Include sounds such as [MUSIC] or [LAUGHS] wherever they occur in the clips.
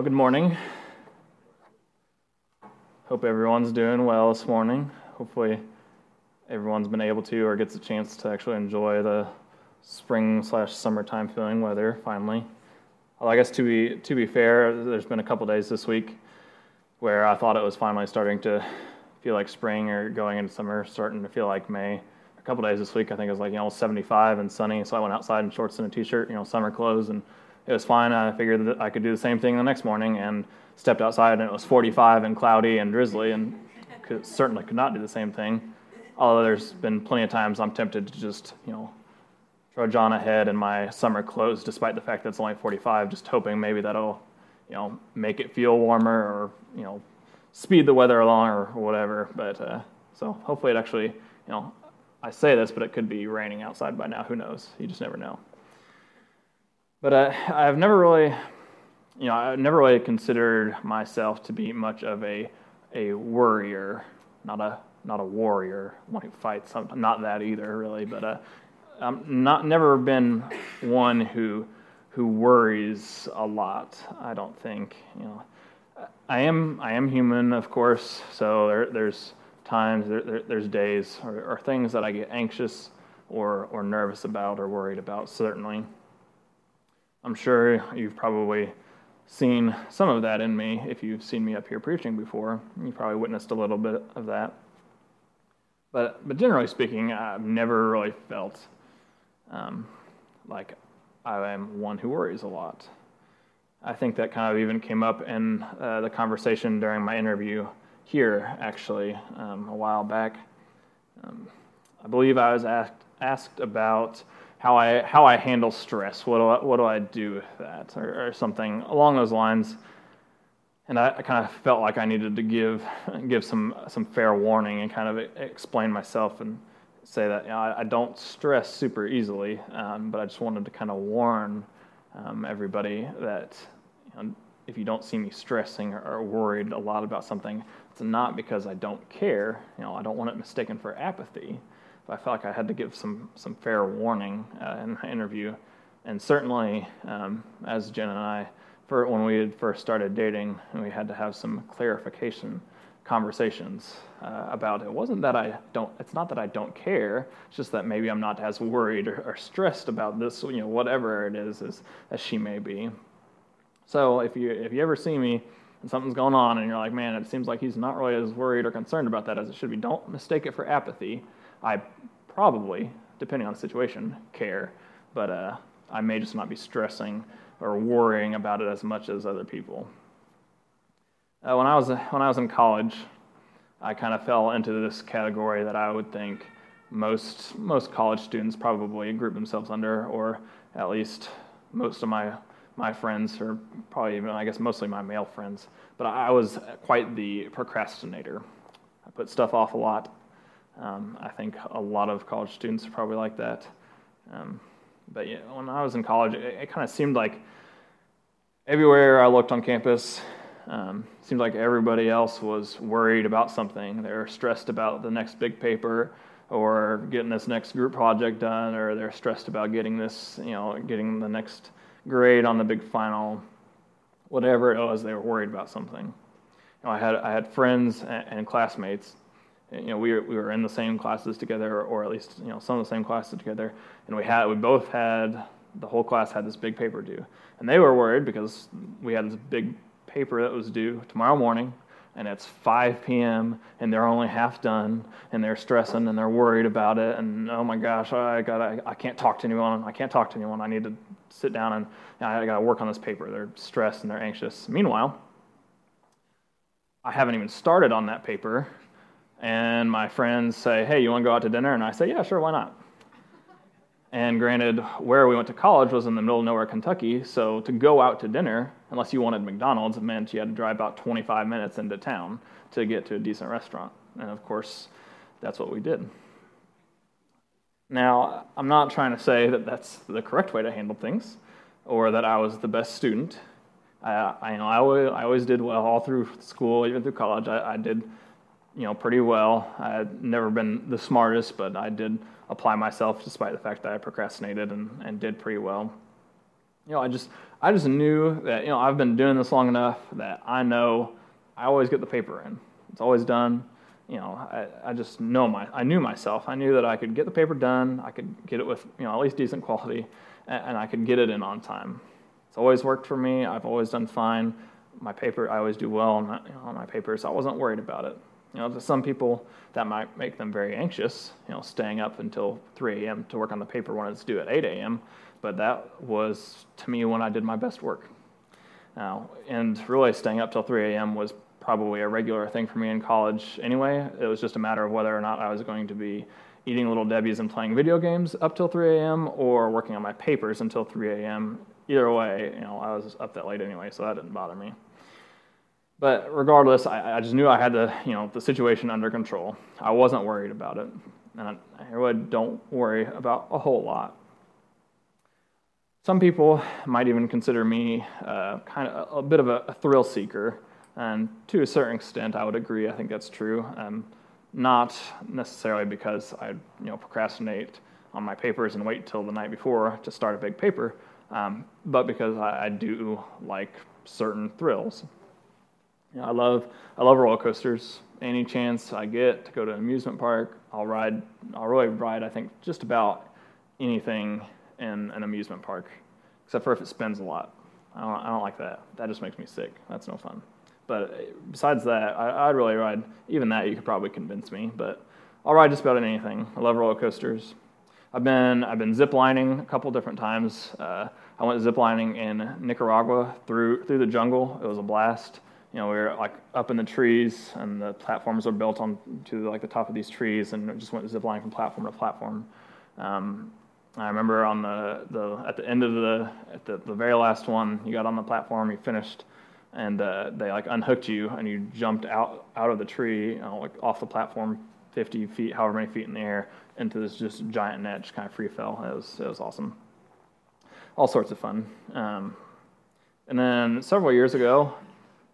Well, good morning. Hope everyone's doing well this morning. Hopefully, everyone's been able to or gets a chance to actually enjoy the spring slash summertime feeling weather finally. I guess to be to be fair, there's been a couple days this week where I thought it was finally starting to feel like spring or going into summer, starting to feel like May. A couple days this week, I think it was like you know 75 and sunny, so I went outside in shorts and a t-shirt, you know, summer clothes, and it was fine. I figured that I could do the same thing the next morning, and stepped outside and it was 45 and cloudy and drizzly, and could, certainly could not do the same thing. Although there's been plenty of times I'm tempted to just you know trudge on ahead in my summer clothes, despite the fact that it's only 45, just hoping maybe that'll you know make it feel warmer or you know speed the weather along or whatever. But uh, so hopefully it actually, you know, I say this, but it could be raining outside by now. Who knows? You just never know. But uh, I've never really, you know, I've never really considered myself to be much of a a worrier, not a not a warrior, one who fights. I'm not that either, really. But uh, I'm not never been one who who worries a lot. I don't think, you know. I am I am human, of course. So there, there's times, there, there, there's days, or, or things that I get anxious or or nervous about or worried about. Certainly, I'm sure you've probably seen some of that in me if you've seen me up here preaching before. You've probably witnessed a little bit of that. But but generally speaking, I've never really felt um, like I am one who worries a lot. I think that kind of even came up in uh, the conversation during my interview here, actually, um, a while back. Um, I believe I was asked, asked about how I, how I handle stress. What do I, what do I do with that? Or, or something along those lines. And I, I, kind of felt like I needed to give, give some, some fair warning and kind of explain myself and say that you know, I, I, don't stress super easily, um, but I just wanted to kind of warn um, everybody that you know, if you don't see me stressing or, or, worried a lot about something, it's not because I don't care. You know, I don't want it mistaken for apathy. But I felt like I had to give some some fair warning uh, in my interview, and certainly um, as Jen and I, for when we had first started dating, we had to have some clarification conversations uh, about it. it. wasn't that I don't. It's not that I don't care. It's just that maybe I'm not as worried or, or stressed about this. You know, whatever it is, as, as she may be. So if you if you ever see me and something's going on and you're like, man, it seems like he's not really as worried or concerned about that as it should be, don't mistake it for apathy. I probably, depending on the situation, care, but uh, I may just not be stressing or worrying about it as much as other people. Uh, when I was when I was in college, I kind of fell into this category that I would think most most college students probably group themselves under, or at least most of my my friends, or probably even I guess mostly my male friends. But I was quite the procrastinator. I put stuff off a lot. Um, I think a lot of college students are probably like that. Um, but yeah, when I was in college, it, it kind of seemed like everywhere I looked on campus, um, seemed like everybody else was worried about something. They're stressed about the next big paper or getting this next group project done, or they're stressed about getting this, you know, getting the next grade on the big final. Whatever it was, they were worried about something. You know, I had I had friends and, and classmates. You know, we were, we were in the same classes together, or at least you know some of the same classes together, and we had we both had the whole class had this big paper due, and they were worried because we had this big paper that was due tomorrow morning, and it's 5 p.m. and they're only half done, and they're stressing and they're worried about it, and oh my gosh, I got I, I can't talk to anyone. I can't talk to anyone. I need to sit down and I got to work on this paper. They're stressed and they're anxious. Meanwhile, I haven't even started on that paper, and my friends say, "Hey, you want to go out to dinner?" And I say, "Yeah, sure, why not?" And granted, where we went to college was in the middle of nowhere, Kentucky. So to go out to dinner, unless you wanted McDonald's, it meant you had to drive about 25 minutes into town to get to a decent restaurant. And of course, that's what we did. Now, I'm not trying to say that that's the correct way to handle things or that I was the best student. I, I, you know, I, always, I always did well all through school, even through college. I, I did you know, pretty well. I had never been the smartest, but I did apply myself despite the fact that I procrastinated and, and did pretty well. you know, I just I just knew that you know I've been doing this long enough that I know I always get the paper in. It's always done. You know, I, I just know my I knew myself. I knew that I could get the paper done. I could get it with you know at least decent quality, and, and I could get it in on time. It's always worked for me. I've always done fine. My paper, I always do well on my, you know, on my papers. I wasn't worried about it. You know, to some people that might make them very anxious. You know, staying up until 3 a.m. to work on the paper when it's due at 8 a.m but that was to me when I did my best work. Now, and really staying up till 3 a.m. was probably a regular thing for me in college anyway. It was just a matter of whether or not I was going to be eating Little Debbie's and playing video games up till 3 a.m. or working on my papers until 3 a.m. Either way, you know, I was up that late anyway, so that didn't bother me. But regardless, I, I just knew I had the, you know, the situation under control. I wasn't worried about it, and I, really don't worry about a whole lot. Some people might even consider me uh, kind of a bit of a, a, thrill seeker, and to a certain extent, I would agree. I think that's true. Um, not necessarily because I, you know, procrastinate on my papers and wait till the night before to start a big paper, um, but because I, I, do like certain thrills. You know, I love I love roller coasters. Any chance I get to go to an amusement park, I'll ride. I'll really ride. I think just about anything in an amusement park, except for if it spins a lot. I don't, I don't like that. That just makes me sick. That's no fun. But uh, besides that, I, would really ride. Even that, you could probably convince me. But I'll ride just about anything. I love roller coasters. I've been I've been ziplining a couple different times. Uh, I went ziplining in Nicaragua through through the jungle. It was a blast. You know, we were like up in the trees, and the platforms are built on to like the top of these trees, and just went ziplining from platform to platform. Um, I remember on the, the at the end of the at the, the very last one, you got on the platform, you finished, and uh, they like unhooked you, and you jumped out out of the tree, you know, like off the platform, 50 feet, however many feet in the air, into this just giant net, just kind of free fell. It was it was awesome. All sorts of fun. Um, and then several years ago,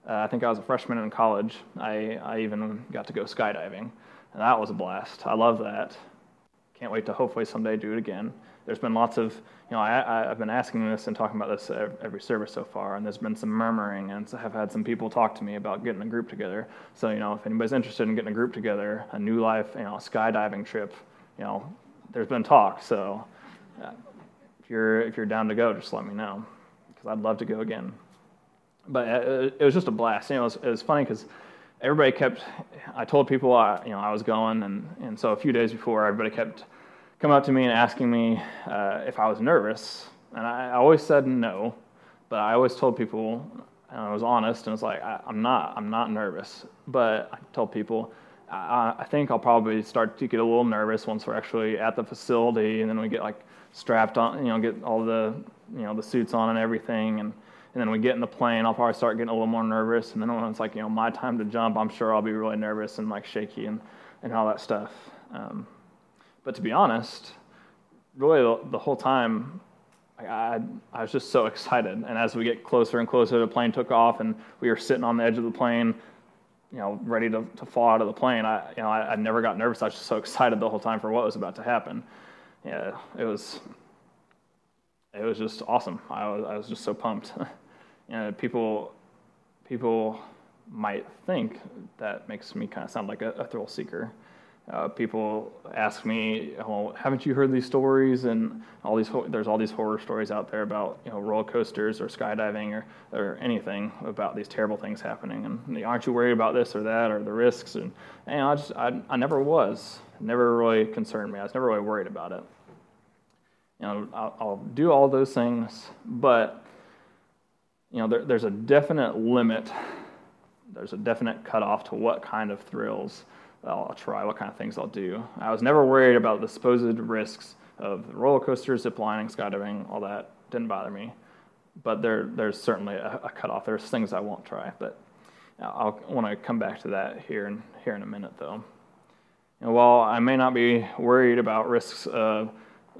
uh, I think I was a freshman in college. I I even got to go skydiving, and that was a blast. I love that. Can't wait to hopefully someday do it again. There's been lots of, you know, I, have been asking this and talking about this every service so far, and there's been some murmuring, and have had some people talk to me about getting a group together. So, you know, if anybody's interested in getting a group together, a new life, you know, a skydiving trip, you know, there's been talk. So, uh, if you're if you're down to go, just let me know, because I'd love to go again. But uh, it was just a blast. You know, it was, it was funny because everybody kept. I told people I, you know, I was going, and and so a few days before, everybody kept coming up to me and asking me uh, if I was nervous, and I always said no, but I always told people, and I was honest, and it's like I, am not, I'm not nervous, but I told people. I, I think I'll probably start to get a little nervous once we're actually at the facility, and then we get like strapped on, you know, get all the, you know, the suits on and everything, and and then we get in the plane, I'll probably start getting a little more nervous. And then when it's like, you know, my time to jump, I'm sure I'll be really nervous and like shaky and, and all that stuff. Um, but to be honest, really the, the whole time, I, I, was just so excited. And as we get closer and closer, the plane took off and we were sitting on the edge of the plane, you know, ready to, to fall out of the plane. I, you know, I, I never got nervous. I was just so excited the whole time for what was about to happen. Yeah, it was, it was just awesome. I was, I was just so pumped. [LAUGHS] you know, people people might think that makes me kind of sound like a, a thrill seeker. Uh, people ask me, "Well, haven't you heard these stories?" And all these there's all these horror stories out there about you know roller coasters or skydiving or or anything about these terrible things happening. And aren't you worried about this or that or the risks? And, and I just I, I never was. Never really concerned me. I was never really worried about it. You know, I'll, I'll do all those things, but you know, there, there's a definite limit, there's a definite cutoff to what kind of thrills I'll try, what kind of things I'll do. I was never worried about the supposed risks of roller coasters, zip lining, skydiving, all that. Didn't bother me. But there, there's certainly a, a cutoff. There's things I won't try. But I'll want to come back to that here in, here in a minute, though. And while I may not be worried about risks of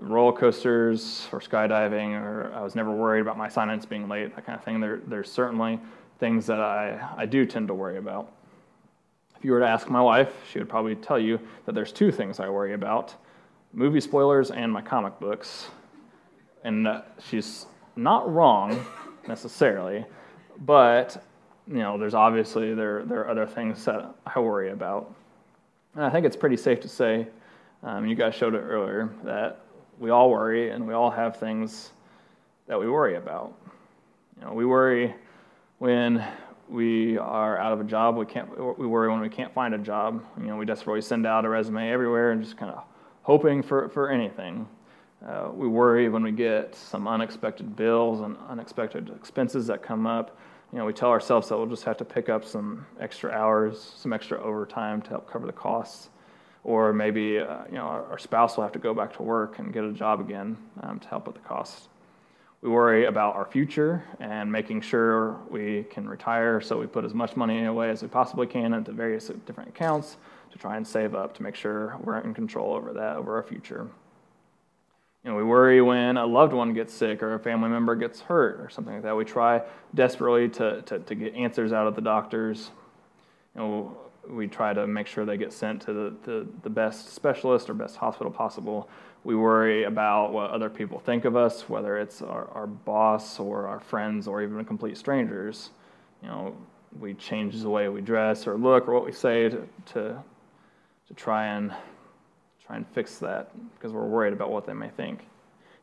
roller coasters or skydiving, or I was never worried about my assignments being late, that kind of thing. There, there's certainly things that I, I do tend to worry about. If you were to ask my wife, she would probably tell you that there's two things I worry about movie spoilers and my comic books. And uh, she's not wrong [LAUGHS] necessarily, but you know, there's obviously there there are other things that I worry about, and I think it's pretty safe to say, um, you guys showed it earlier that we all worry and we all have things that we worry about. You know, we worry when we are out of a job. We can't. We worry when we can't find a job. You know, we desperately send out a resume everywhere and just kind of hoping for for anything. Uh, we worry when we get some unexpected bills and unexpected expenses that come up. You know, we tell ourselves that we'll just have to pick up some extra hours, some extra overtime to help cover the costs, or maybe uh, you know our, our, spouse will have to go back to work and get a job again um, to help with the costs. We worry about our future and making sure we can retire, so we put as much money away as we possibly can into various different accounts to try and save up to make sure we're in control over that, over our future. You know, we worry when a loved one gets sick or a family member gets hurt or something like that. We try desperately to, to, to get answers out of the doctors. You know, we try to make sure they get sent to the, the, the best specialist or best hospital possible we worry about what other people think of us, whether it's our, our boss or our friends or even complete strangers. You know, we change the way we dress or look or what we say to, to, to try and try and fix that because we're worried about what they may think.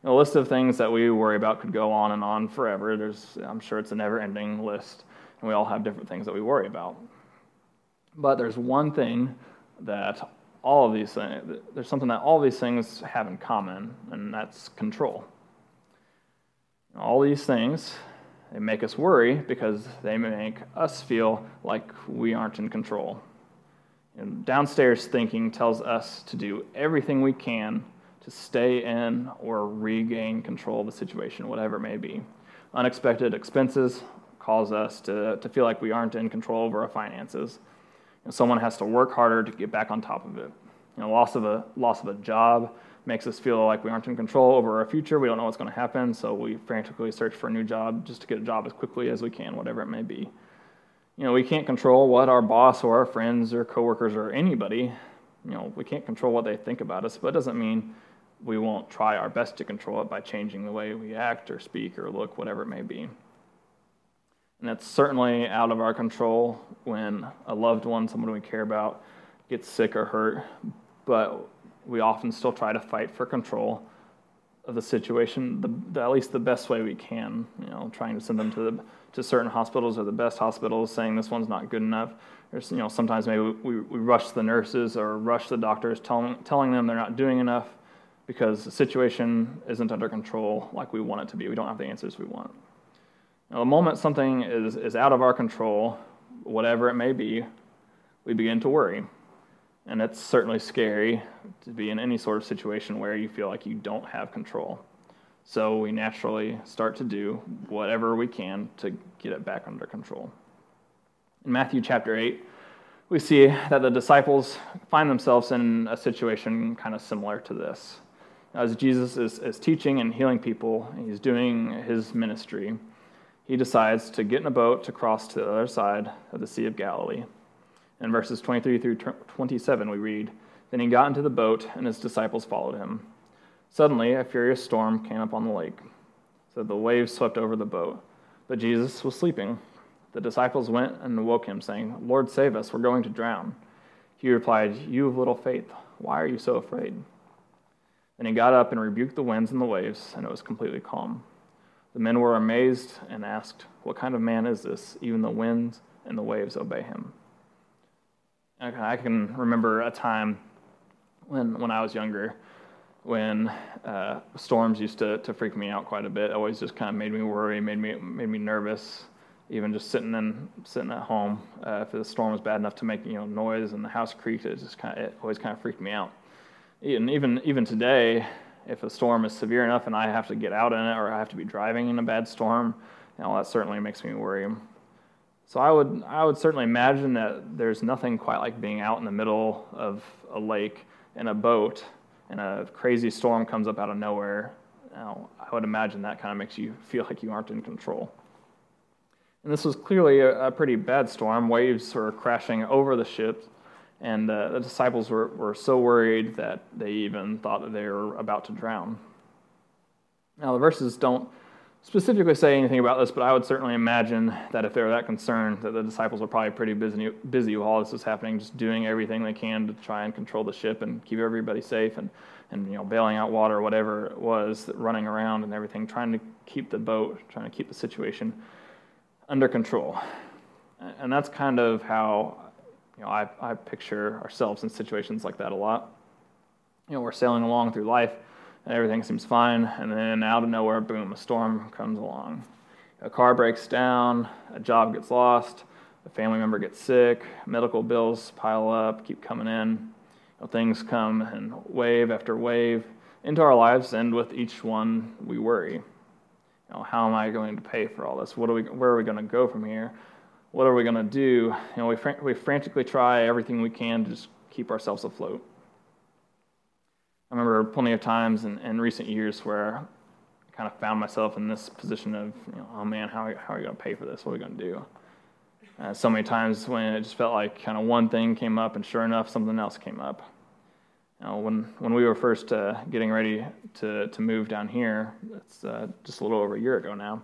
Know, a list of things that we worry about could go on and on forever. There's, I'm sure it's a never-ending list, and we all have different things that we worry about. But there's one thing that all of these things, there's something that all these things have in common, and that's control. All these things, they make us worry because they make us feel like we aren't in control. And downstairs thinking tells us to do everything we can to stay in or regain control of the situation, whatever it may be. Unexpected expenses cause us to, to feel like we aren't in control over our finances someone has to work harder to get back on top of it. You know, loss of a loss of a job makes us feel like we aren't in control over our future. We don't know what's going to happen, so we frantically search for a new job just to get a job as quickly as we can, whatever it may be. You know, we can't control what our boss or our friends or coworkers or anybody, you know, we can't control what they think about us, but it doesn't mean we won't try our best to control it by changing the way we act or speak or look, whatever it may be. And it's certainly out of our control when a loved one, someone we care about, gets sick or hurt, but we often still try to fight for control of the situation, the, the, at least the best way we can. You know, trying to send them to the, to certain hospitals or the best hospitals, saying this one's not good enough. There's, you know, sometimes maybe we, we rush the nurses or rush the doctors, telling telling them they're not doing enough because the situation isn't under control like we want it to be. We don't have the answers we want. Now, the moment something is, is out of our control, whatever it may be, we begin to worry. And it's certainly scary to be in any sort of situation where you feel like you don't have control. So we naturally start to do whatever we can to get it back under control. In Matthew chapter 8, we see that the disciples find themselves in a situation kind of similar to this. As Jesus is, is teaching and healing people, he's doing his ministry he decides to get in a boat to cross to the other side of the Sea of Galilee. In verses 23 through 27, we read Then he got into the boat, and his disciples followed him. Suddenly, a furious storm came up on the lake, so the waves swept over the boat. But Jesus was sleeping. The disciples went and woke him, saying, Lord, save us, we're going to drown. He replied, You of little faith, why are you so afraid? Then he got up and rebuked the winds and the waves, and it was completely calm. The men were amazed and asked, What kind of man is this? Even the winds and the waves obey him. I can remember a time when, when I was younger when uh, storms used to, to freak me out quite a bit. It always just kind of made me worry, made me, made me nervous. Even just sitting in sitting at home, uh, if the storm was bad enough to make you know noise and the house creaked, it just kind of it always kind of freaked me out. And even even today, if a storm is severe enough and I have to get out in it or I have to be driving in a bad storm, you know, that certainly makes me worry. So I would, I would certainly imagine that there's nothing quite like being out in the middle of a lake in a boat and a crazy storm comes up out of nowhere. Know, I would imagine that kind of makes you feel like you aren't in control. And this was clearly a, a pretty bad storm. Waves were crashing over the ship, and uh, the disciples were, were so worried that they even thought that they were about to drown. Now, the verses don't specifically say anything about this, but I would certainly imagine that if they were that concerned, that the disciples were probably pretty busy, busy while this was happening, just doing everything they can to try and control the ship and keep everybody safe, and and you know bailing out water, or whatever it was, running around and everything, trying to keep the boat, trying to keep the situation under control. And that's kind of how you know I, I picture ourselves in situations like that a lot. You know, we're sailing along through life and everything seems fine. And then out of nowhere, boom, a storm comes along. A car breaks down, a job gets lost, a family member gets sick, medical bills pile up, keep coming in. You know, things come in wave after wave into our lives, and with each one, we worry. You know, how am I going to pay for all this? What are we, where are we going to go from here? What are we going to do? You know, we, we frantically try everything we can to just keep ourselves afloat. I remember plenty of times in, in recent years where I kind of found myself in this position of, you know, oh man, how, how are we going to pay for this? What are we going to do? Uh, so many times when it just felt like kind of one thing came up, and sure enough, something else came up. You know, when when we were first uh, getting ready to to move down here, it's uh, just a little over a year ago now.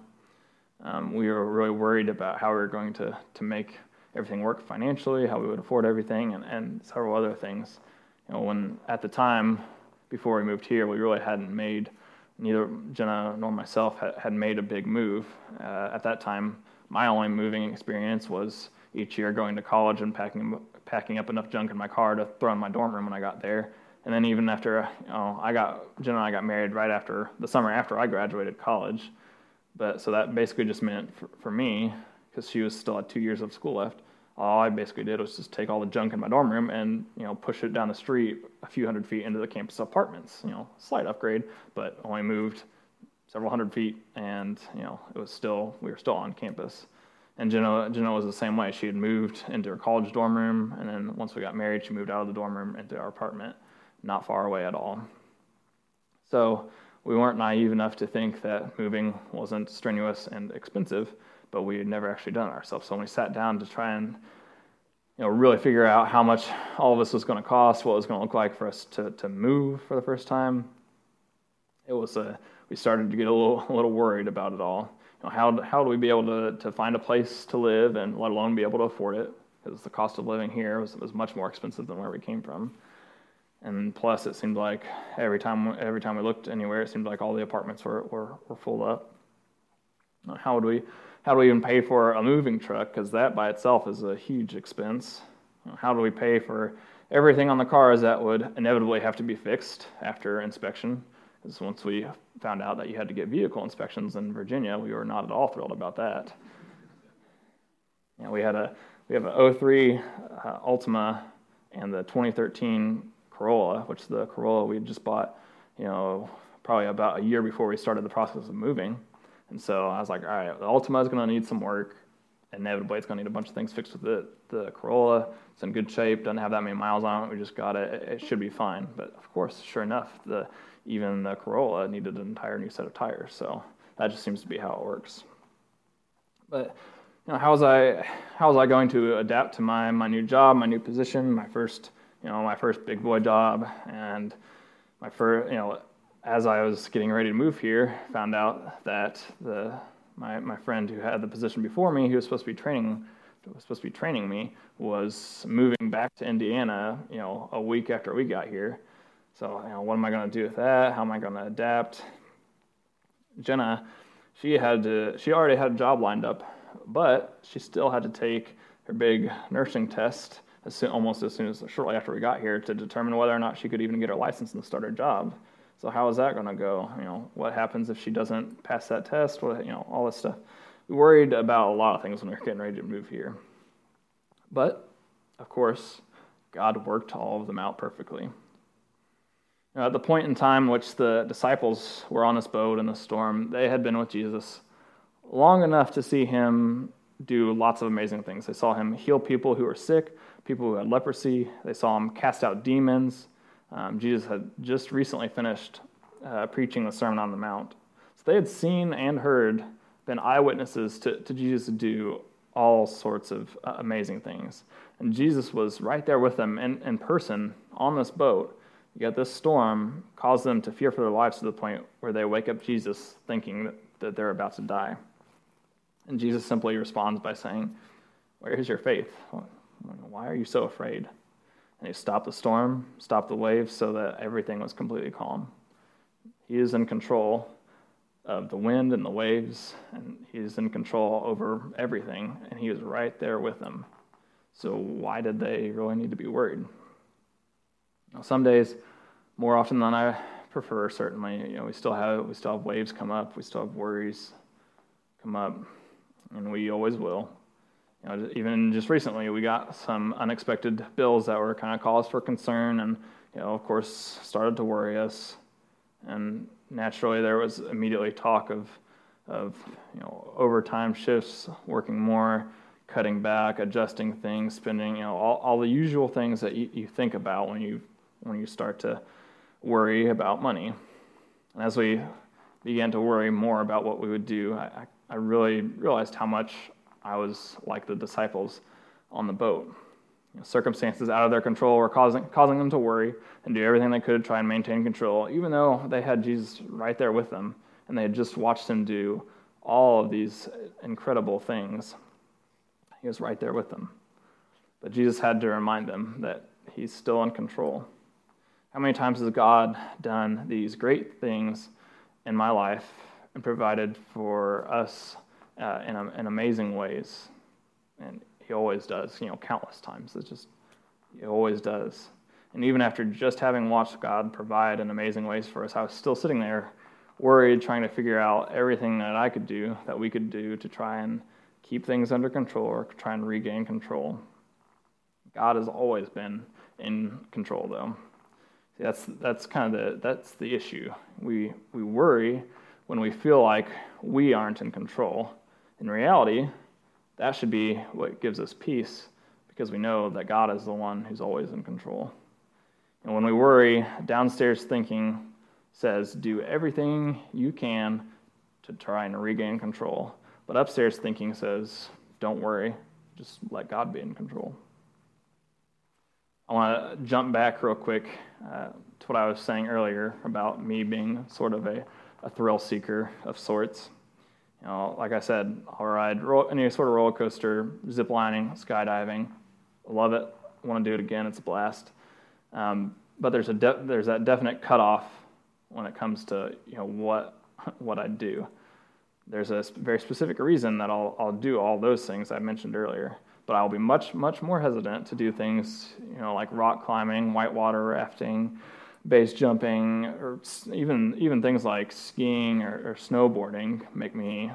Um, we were really worried about how we were going to to make everything work financially, how we would afford everything, and, and several other things. You know, when at the time before we moved here, we really hadn't made, neither Jenna nor myself had, had made a big move. Uh, at that time, my only moving experience was each year going to college and packing, packing up enough junk in my car to throw in my dorm room when I got there. And then even after, you know, I got, Jenna and I got married right after, the summer after I graduated college. But so that basically just meant for, for me, because she was still had two years of school left, all I basically did was just take all the junk in my dorm room and you know push it down the street a few hundred feet into the campus apartments. You know, slight upgrade, but only moved several hundred feet, and you know it was still we were still on campus. And Jenna, Jenna was the same way. She had moved into her college dorm room, and then once we got married, she moved out of the dorm room into our apartment, not far away at all. So we weren't naive enough to think that moving wasn't strenuous and expensive but we had never actually done it ourselves. So when we sat down to try and you know, really figure out how much all of this was going to cost, what it was going to look like for us to, to move for the first time, it was a, we started to get a little, a little worried about it all. You know, how, how do we be able to, to find a place to live and let alone be able to afford it? Because the cost of living here was, was much more expensive than where we came from. And plus, it seemed like every time every time we looked anywhere, it seemed like all the apartments were, were, were full up. How would we how do we even pay for a moving truck? Because that by itself is a huge expense. How do we pay for everything on the cars that would inevitably have to be fixed after inspection? Because once we found out that you had to get vehicle inspections in Virginia, we were not at all thrilled about that. You know, we had a we have an 03 uh, Altima and the 2013 Corolla, which the Corolla we just bought, you know, probably about a year before we started the process of moving. And so I was like, all right, the Altima is going to need some work. Inevitably, it's going to need a bunch of things fixed with it. The Corolla, it's in good shape, doesn't have that many miles on it. We just got it. It should be fine. But of course, sure enough, the even the Corolla needed an entire new set of tires. So that just seems to be how it works. But you know, how was I how was I going to adapt to my my new job, my new position, my first you know my first big boy job, and my first you know as I was getting ready to move here, found out that the my, my friend who had the position before me, who was supposed to be training was supposed to be training me, was moving back to Indiana, you know, a week after we got here. So, you know, what am I going to do with that? How am I going to adapt? Jenna, she had to, she already had a job lined up, but she still had to take her big nursing test soon, almost as soon as shortly after we got here to determine whether or not she could even get her license and start her job. So how is that going to go? You know, what happens if she doesn't pass that test? What, you know, all this stuff. We worried about a lot of things when we were getting ready to move here. But, of course, God worked all of them out perfectly. Now, at the point in time which the disciples were on this boat in the storm, they had been with Jesus long enough to see him do lots of amazing things. They saw him heal people who were sick, people who had leprosy. They saw him cast out demons. Um, Jesus had just recently finished uh, preaching the Sermon on the Mount. So they had seen and heard, been eyewitnesses to, to Jesus do all sorts of uh, amazing things. And Jesus was right there with them in, in person on this boat. Yet this storm caused them to fear for their lives to the point where they wake up Jesus thinking that that they're about to die. And Jesus simply responds by saying, Where is your faith? Why are you so afraid? And he stopped the storm, stopped the waves so that everything was completely calm. He is in control of the wind and the waves, and he's in control over everything, and he is right there with them. So, why did they really need to be worried? Now, some days, more often than I prefer, certainly, you know, we still have we still have waves come up, we still have worries come up, and we always will. You know, even just recently, we got some unexpected bills that were kind of cause for concern, and you know, of course, started to worry us. And naturally, there was immediately talk of of you know overtime shifts, working more, cutting back, adjusting things, spending, you know, all, all the usual things that you, you think about when you when you start to worry about money. And as we began to worry more about what we would do, I, I really realized how much I was like the disciples on the boat. You know, circumstances out of their control were causing, causing them to worry and do everything they could to try and maintain control, even though they had Jesus right there with them and they had just watched him do all of these incredible things. He was right there with them. But Jesus had to remind them that he's still in control. How many times has God done these great things in my life and provided for us uh, in, in amazing ways? And He always does, you know, countless times. It's just, He always does. And even after just having watched God provide in amazing ways for us, I was still sitting there worried, trying to figure out everything that I could do, that we could do to try and keep things under control or try and regain control. God has always been in control, though. See, That's, that's kind of the, that's the issue. We, we worry when we feel like we aren't in control. In reality, that should be what gives us peace because we know that God is the one who's always in control. And when we worry, downstairs thinking says, do everything you can to try and regain control. But upstairs thinking says, don't worry, just let God be in control. I want to jump back real quick uh, to what I was saying earlier about me being sort of a, a thrill seeker of sorts. You know, like I said, I'll ride any sort of roller coaster, zip lining, skydiving. Love it. Want to do it again. It's a blast. Um, but there's a de- there's that definite cutoff when it comes to you know what [LAUGHS] what I do. There's a very specific reason that I'll I'll do all those things I mentioned earlier but I'll be much, much more hesitant to do things, you know, like rock climbing, whitewater rafting, base jumping, or even even things like skiing or, or, snowboarding make me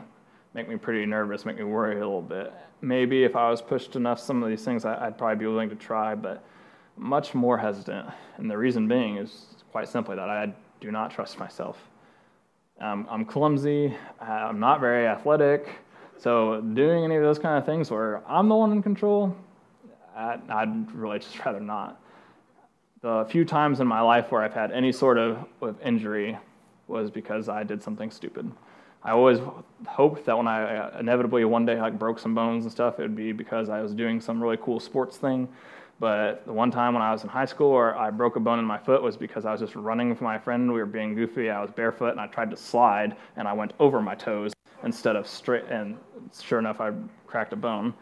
make me pretty nervous, make me worry a little bit. Maybe if I was pushed enough, some of these things I, would probably be willing to try, but much more hesitant. And the reason being is quite simply that I do not trust myself. Um, I'm clumsy. I'm not very athletic. So doing any of those kind of things where I'm the one in control, I, I'd really just [LAUGHS] rather not. The few times in my life where I've had any sort of, of injury was because I did something stupid. I always hoped that when I uh, inevitably one day like broke some bones and stuff, it would be because I was doing some really cool sports thing. But the one time when I was in high school where I broke a bone in my foot was because I was just running with my friend. We were being goofy. I was barefoot and I tried to slide and I went over my toes instead of straight. And sure enough, I cracked a bone,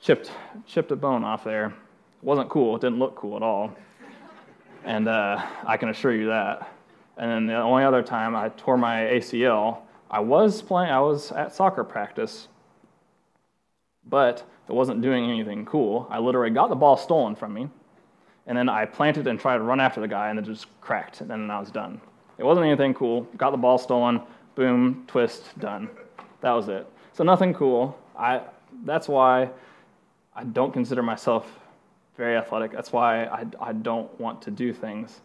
chipped chipped a bone off there. It wasn't cool. It didn't look cool at all. And uh, I can assure you that. And then the only other time I tore my ACL, I was playing. I was at soccer practice, but it wasn't doing anything cool. I literally got the ball stolen from me, and then I planted and tried to run after the guy, and it just cracked, and then I was done. It wasn't anything cool. Got the ball stolen, boom, twist, done. That was it. So nothing cool. I that's why I don't consider myself very athletic. That's why I, I don't want to do things,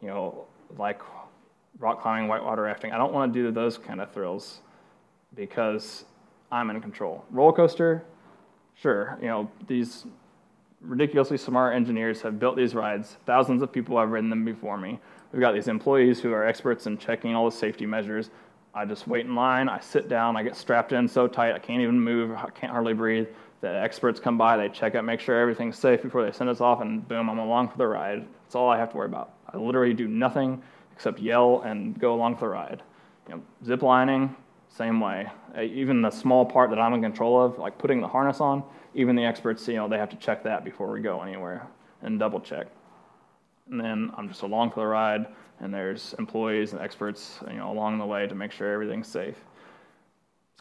you know, like rock climbing, whitewater rafting. I don't want to do those kind of thrills because I'm in control. Roller coaster, sure, you know, these ridiculously smart engineers have built these rides. Thousands of people have ridden them before me. We've got these employees who are experts in checking all the safety measures. I just wait in line, I sit down, I get strapped in so tight I can't even move, I can't hardly breathe. The experts come by, they check it, make sure everything's safe before they send us off, and boom, I'm along for the ride. That's all I have to worry about. I literally do nothing except yell and go along for the ride. You know, zip lining, same way. Uh, even the small part that I'm in control of, like putting the harness on, even the experts, you know, they have to check that before we go anywhere and double check. And then I'm just along for the ride, and there's employees and experts, you know, along the way to make sure everything's safe.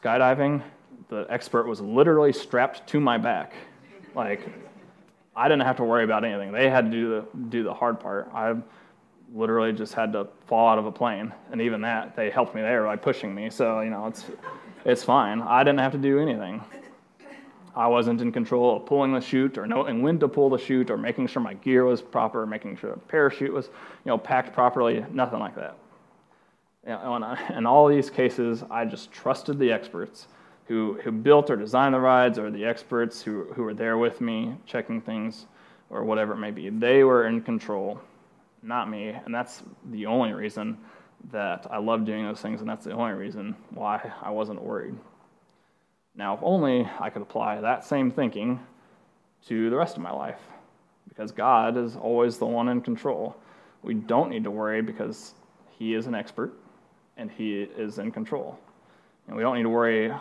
Skydiving, the expert was literally strapped to my back. Like, I didn't have to worry about anything. They had to do the, do the hard part. I literally just had to fall out of a plane. And even that, they helped me there by pushing me. So, you know, it's, it's fine. I didn't have to do anything. I wasn't in control of pulling the chute or knowing when to pull the chute or making sure my gear was proper, making sure the parachute was, you know, packed properly, nothing like that. You [LAUGHS] know, in all these cases, I just trusted the experts who, who built or designed the rides or the experts who, who were there with me checking things or whatever it may be. They were in control, not me. And that's the only reason that I love doing those things, and that's the only reason why I wasn't worried. Now, if only I could apply that same thinking to the rest of my life, because God is always the one in control. We don't need to worry because He is an expert and He is in control. And we don't need to worry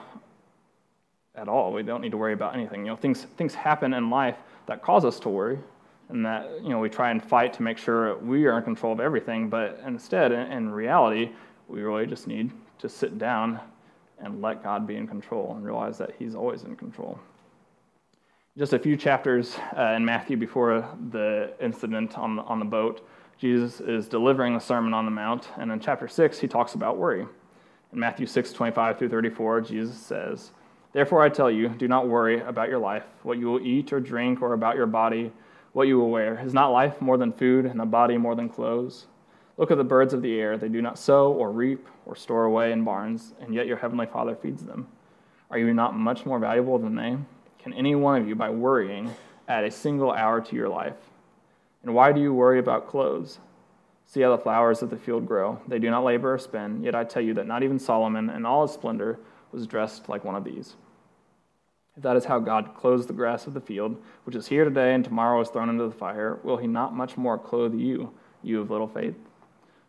at all. We don't need to worry about anything. You know, things things happen in life that cause us to worry, and that you know we try and fight to make sure we are in control of everything. But instead, in, in reality, we really just need to sit down and let God be in control and realize that He's always in control. Just a few chapters uh, in Matthew before the incident on the, on the boat, Jesus is delivering the Sermon on the Mount, and in chapter 6, he talks about worry. In Matthew 6, 25 through 34, Jesus says, Therefore, I tell you, do not worry about your life, what you will eat or drink, or about your body, what you will wear. Is not life more than food, and the body more than clothes? Look at the birds of the air. They do not sow, or reap, or store away in barns, and yet your heavenly Father feeds them. Are you not much more valuable than they? Can any one of you, by worrying, add a single hour to your life? And why do you worry about clothes? See how the flowers of the field grow. They do not labor or spin, yet I tell you that not even Solomon, in all his splendor, was dressed like one of these. If that is how God clothes the grass of the field, which is here today and tomorrow is thrown into the fire, will he not much more clothe you, you of little faith?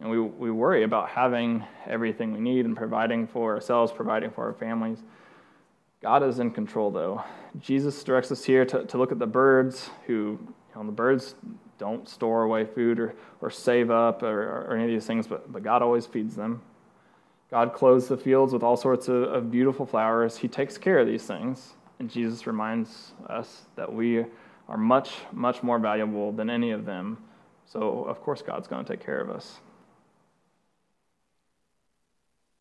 And we, we worry about having everything we need and providing for ourselves, providing for our families. God is in control, though. Jesus directs us here to, to look at the birds who, you know, the birds don't store away food or, or save up or, or any of these things, but, but God always feeds them. God clothes the fields with all sorts of, of beautiful flowers. He takes care of these things. And Jesus reminds us that we are much, much more valuable than any of them. So, of course, God's going to take care of us.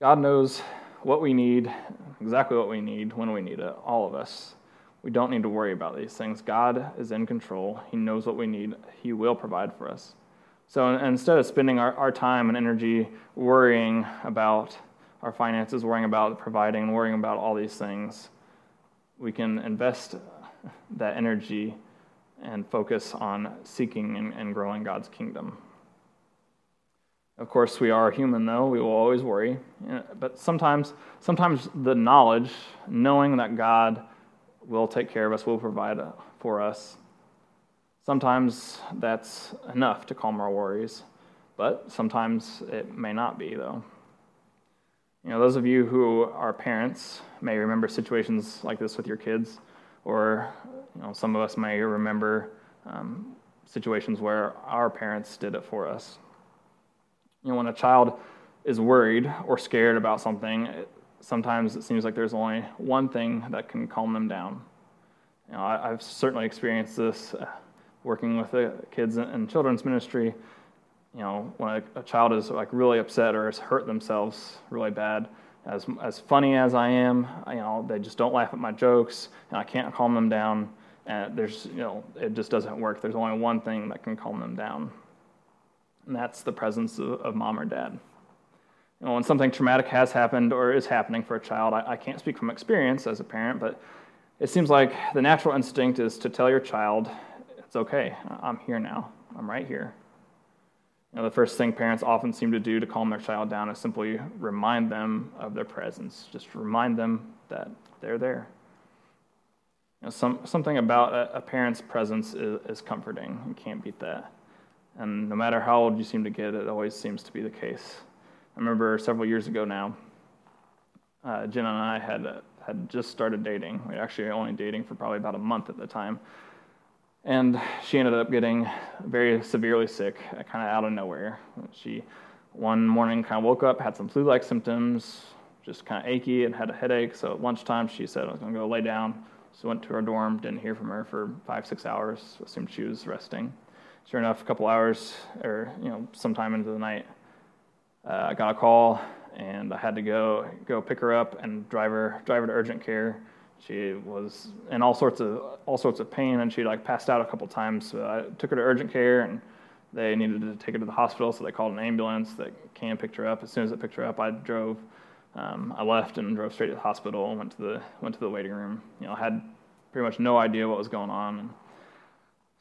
God knows what we need, exactly what we need, when we need it, all of us. We don't need to worry about these things. God is in control. He knows what we need. He will provide for us. So instead of spending our, our time and energy worrying about our finances, worrying about providing, worrying about all these things, we can invest that energy and focus on seeking and, and growing God's kingdom. Of course, we are human, though. We will always worry. But sometimes, sometimes the knowledge, knowing that God will take care of us, will provide for us, sometimes that's enough to calm our worries. But sometimes it may not be, though. You know, those of you who are parents may remember situations like this with your kids, or you know, some of us may remember um, situations where our parents did it for us. You know, when a child is worried or scared about something, it, sometimes it seems like there's only one thing that can calm them down. You know, I, have certainly experienced this uh, working with the kids in, children's ministry. You know, when a, a, child is like really upset or has hurt themselves really bad, as as funny as I am, you know, they just don't laugh at my jokes, and I can't calm them down. And there's, you know, it just doesn't work. There's only one thing that can calm them down, and that's the presence of, of mom or dad. You know, when something traumatic has happened or is happening for a child, I, I can't speak from experience as a parent, but it seems like the natural instinct is to tell your child, it's okay, I'm here now, I'm right here. You know, the first thing parents often seem to do to calm their child down is simply remind them of their presence. Just remind them that they're there. You know, some, something about a, a parent's presence is, is, comforting. You can't beat that. And no matter how old you seem to get, it always seems to be the case. I remember several years ago now, uh, Jenna and I had, uh, had just started dating. We were actually only dating for probably about a month at the time. And she ended up getting very severely sick, uh, kind of out of nowhere. She, one morning, kind of woke up, had some flu like symptoms, just kind of achy, and had a headache. So at lunchtime, she said, I was going to go lay down. So went to her dorm, didn't hear from her for five, six hours, assumed she was resting. Sure enough, a couple hours, or, you know, sometime into the night, uh, I got a call, and I had to go go pick her up and drive her drive her to urgent care she was in all sorts of all sorts of pain, and she like passed out a couple times. So I took her to urgent care, and they needed to take her to the hospital, so they called an ambulance that came picked her up. As soon as it picked her up, I drove. Um, I left and drove straight to the hospital went to the went to the waiting room. You know, I had pretty much no idea what was going on.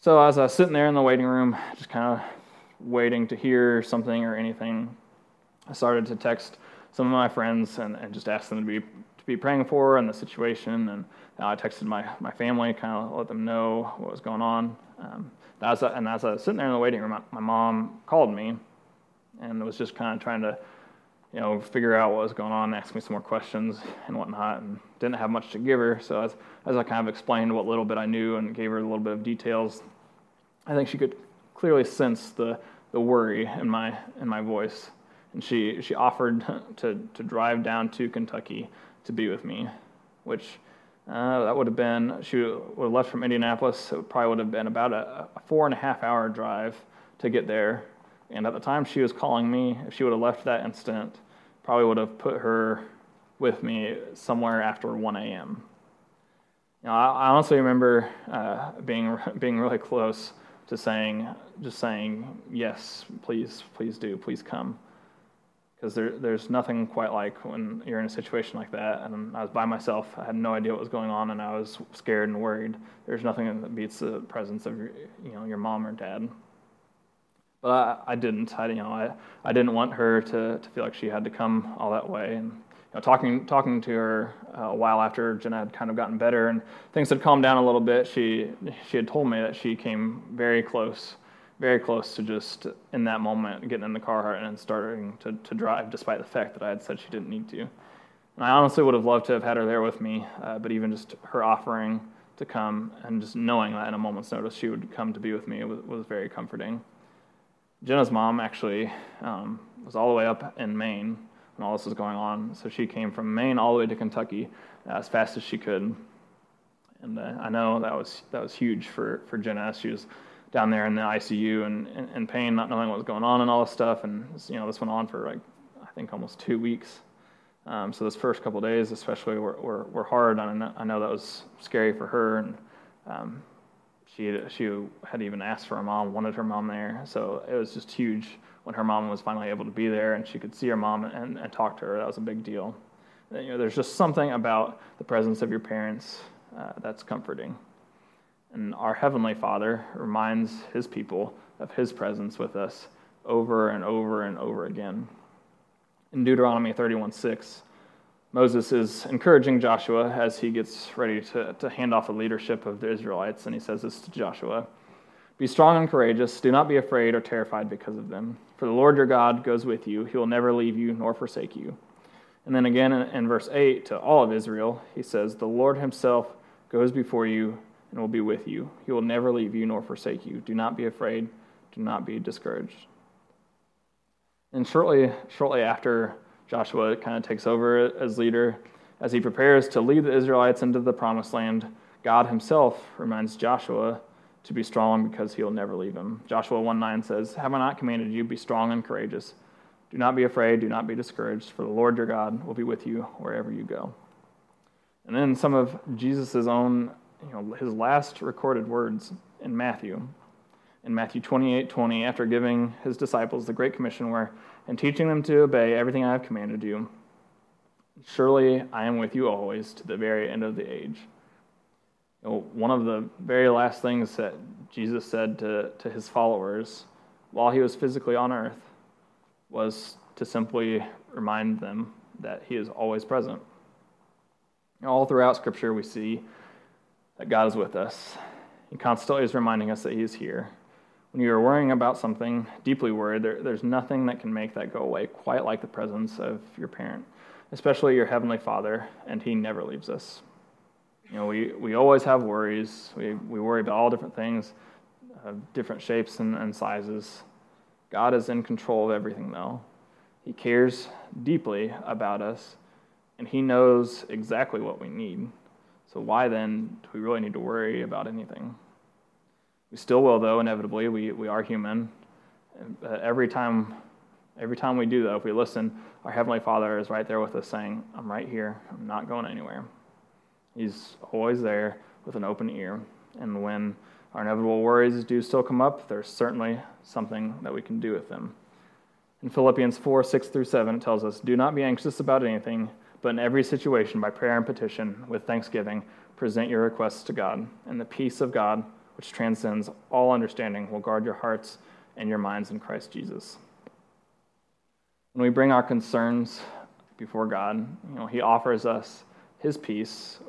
So as I was sitting there in the waiting room, just kind of waiting to hear something or anything, I started to text some of my friends and, and just ask them to be to be praying for and the situation. And uh, I texted my, my family, kind of let them know what was going on. Um, as I, and as I was sitting there in the waiting room, my, my mom called me and was just kind of trying to, you know, figure out what was going on, ask me some more questions and whatnot, and didn't have much to give her. So as, as I kind of explained what little bit I knew and gave her a little bit of details, I think she could clearly sense the, the worry in my, in my voice. And she, she offered [LAUGHS] to, to drive down to Kentucky to be with me, which uh, that would have been, she would have left from Indianapolis. It probably would have been about a, a four and a half hour drive to get there. And at the time she was calling me, if she would have left that instant, probably would have put her with me somewhere after 1 a.m. You know, I, I honestly remember uh, being [LAUGHS] being really close to saying, just saying, yes, please, please do, please come because there, there's nothing quite like when you're in a situation like that. And I was by myself. I had no idea what was going on, and I was scared and worried. There's nothing that beats the presence of your, you know, your mom or dad. But I, I didn't. I, you know, I, I didn't want her to, to feel like she had to come all that way. And know, talking talking to her uh, a while after Jenna had kind of gotten better and things had calmed down a little bit, she she had told me that she came very close very close to just in that moment getting in the car and starting to, to drive, despite the fact that I had said she didn't need to. And I honestly would have loved to have had her there with me, uh, but even just her offering to come and just knowing that in a moment's notice she would come to be with me was, was very comforting. Jenna's mom actually um, was all the way up in Maine when all this was going on, so she came from Maine all the way to Kentucky as fast as she could. And uh, I know that was that was huge for for Jenna. She was down there in the ICU and, in pain, not knowing what was going on and all this stuff. And you know, this went on for like I think almost two weeks. Um, so those first couple days, especially, were, were, were hard. And I know that was scary for her. And um, she she had even asked for her mom, wanted her mom there. So it was just huge when her mom was finally able to be there and she could see her mom and, and talk to her. That was a big deal. You know, there's just something about the presence of your parents uh, that's comforting. And our Heavenly Father reminds His people of His presence with us over and over and over again. In Deuteronomy 31 6, Moses is encouraging Joshua as he gets ready to, to hand off the leadership of the Israelites, and he says this to Joshua Be strong and courageous. Do not be afraid or terrified because of them. For the Lord your God goes with you. He will never leave you nor forsake you. And then again in, verse 8 to all of Israel, he says, The Lord himself goes before you and will be with you. He will never leave you nor forsake you. Do not be afraid. Do not be discouraged. And shortly, shortly after Joshua kind of takes over as leader, as he prepares to lead the Israelites into the promised land, God himself reminds Joshua to be strong because he'll never leave him. Joshua 1 9 says, Have I not commanded you, be strong and courageous? Do not be afraid, do not be discouraged, for the Lord your God will be with you wherever you go. And then some of Jesus' own you know, his last recorded words in Matthew. In Matthew 28 20, after giving his disciples the Great Commission, where and teaching them to obey everything I have commanded you, surely I am with you always to the very end of the age. You know, one of the very last things that Jesus said to, to his followers while he was physically on earth was to simply remind them that he is always present. All throughout Scripture, we see that God is with us. He constantly is reminding us that he is here. When you are worrying about something, deeply worried, there, there's nothing that can make that go away quite like the presence of your parent, especially your Heavenly Father, and He never leaves us. You know, we, we always have worries. We, we worry about all different things, uh, different shapes and, and sizes. God is in control of everything, though. He cares deeply about us, and He knows exactly what we need. So, why then do we really need to worry about anything? We still will, though, inevitably. We, we are human. Every time, every time we do, though, if we listen, our Heavenly Father is right there with us saying, I'm right here. I'm not going anywhere. He's always there with an open ear. And when our inevitable worries do still come up, there's certainly something that we can do with them. In Philippians 4 6 through 7, it tells us, Do not be anxious about anything, but in every situation, by prayer and petition, with thanksgiving, present your requests to God, and the peace of God which transcends all understanding, will guard your hearts and your minds in Christ Jesus. When we bring our concerns before God, you know, He offers us His peace,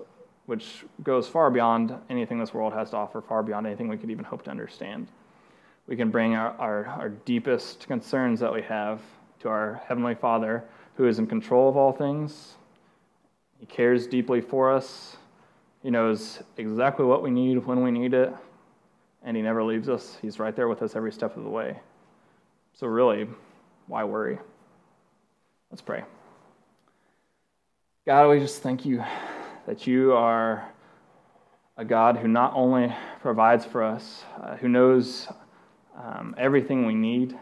which goes far beyond anything this world has to offer, far beyond anything we could even hope to understand. We can bring our, our, our deepest concerns that we have to our Heavenly Father, who is in control of all things. He cares deeply for us. He knows exactly what we need when we need it and He never leaves us. He's right there with us every step of the way. So, really, why worry? Let's pray. God, we just thank you that you are a God who not only provides for us, uh, who knows um, everything we need,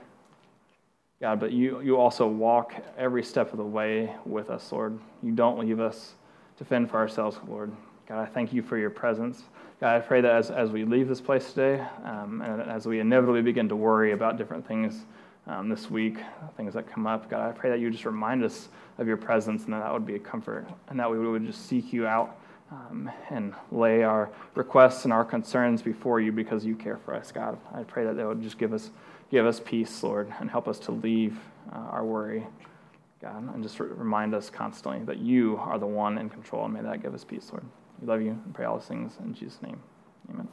God, but you, you also walk every step of the way with us, Lord. You don't leave us to fend for ourselves, Lord. God, I thank you for your presence. God, I pray that as, as we leave this place today, um, and as we inevitably begin to worry about different things um, this week, things that come up, God, I pray that you just remind us of your presence and that would be a comfort, and that we would just seek you out um, and lay our requests and our concerns before you because you care for us, God. I pray that that would just give us, give us peace, Lord, and help us to leave uh, our worry, God, and just remind us constantly that you are the one in control, and may that give us peace, Lord. We love you and pray all these things in Jesus' name. Amen.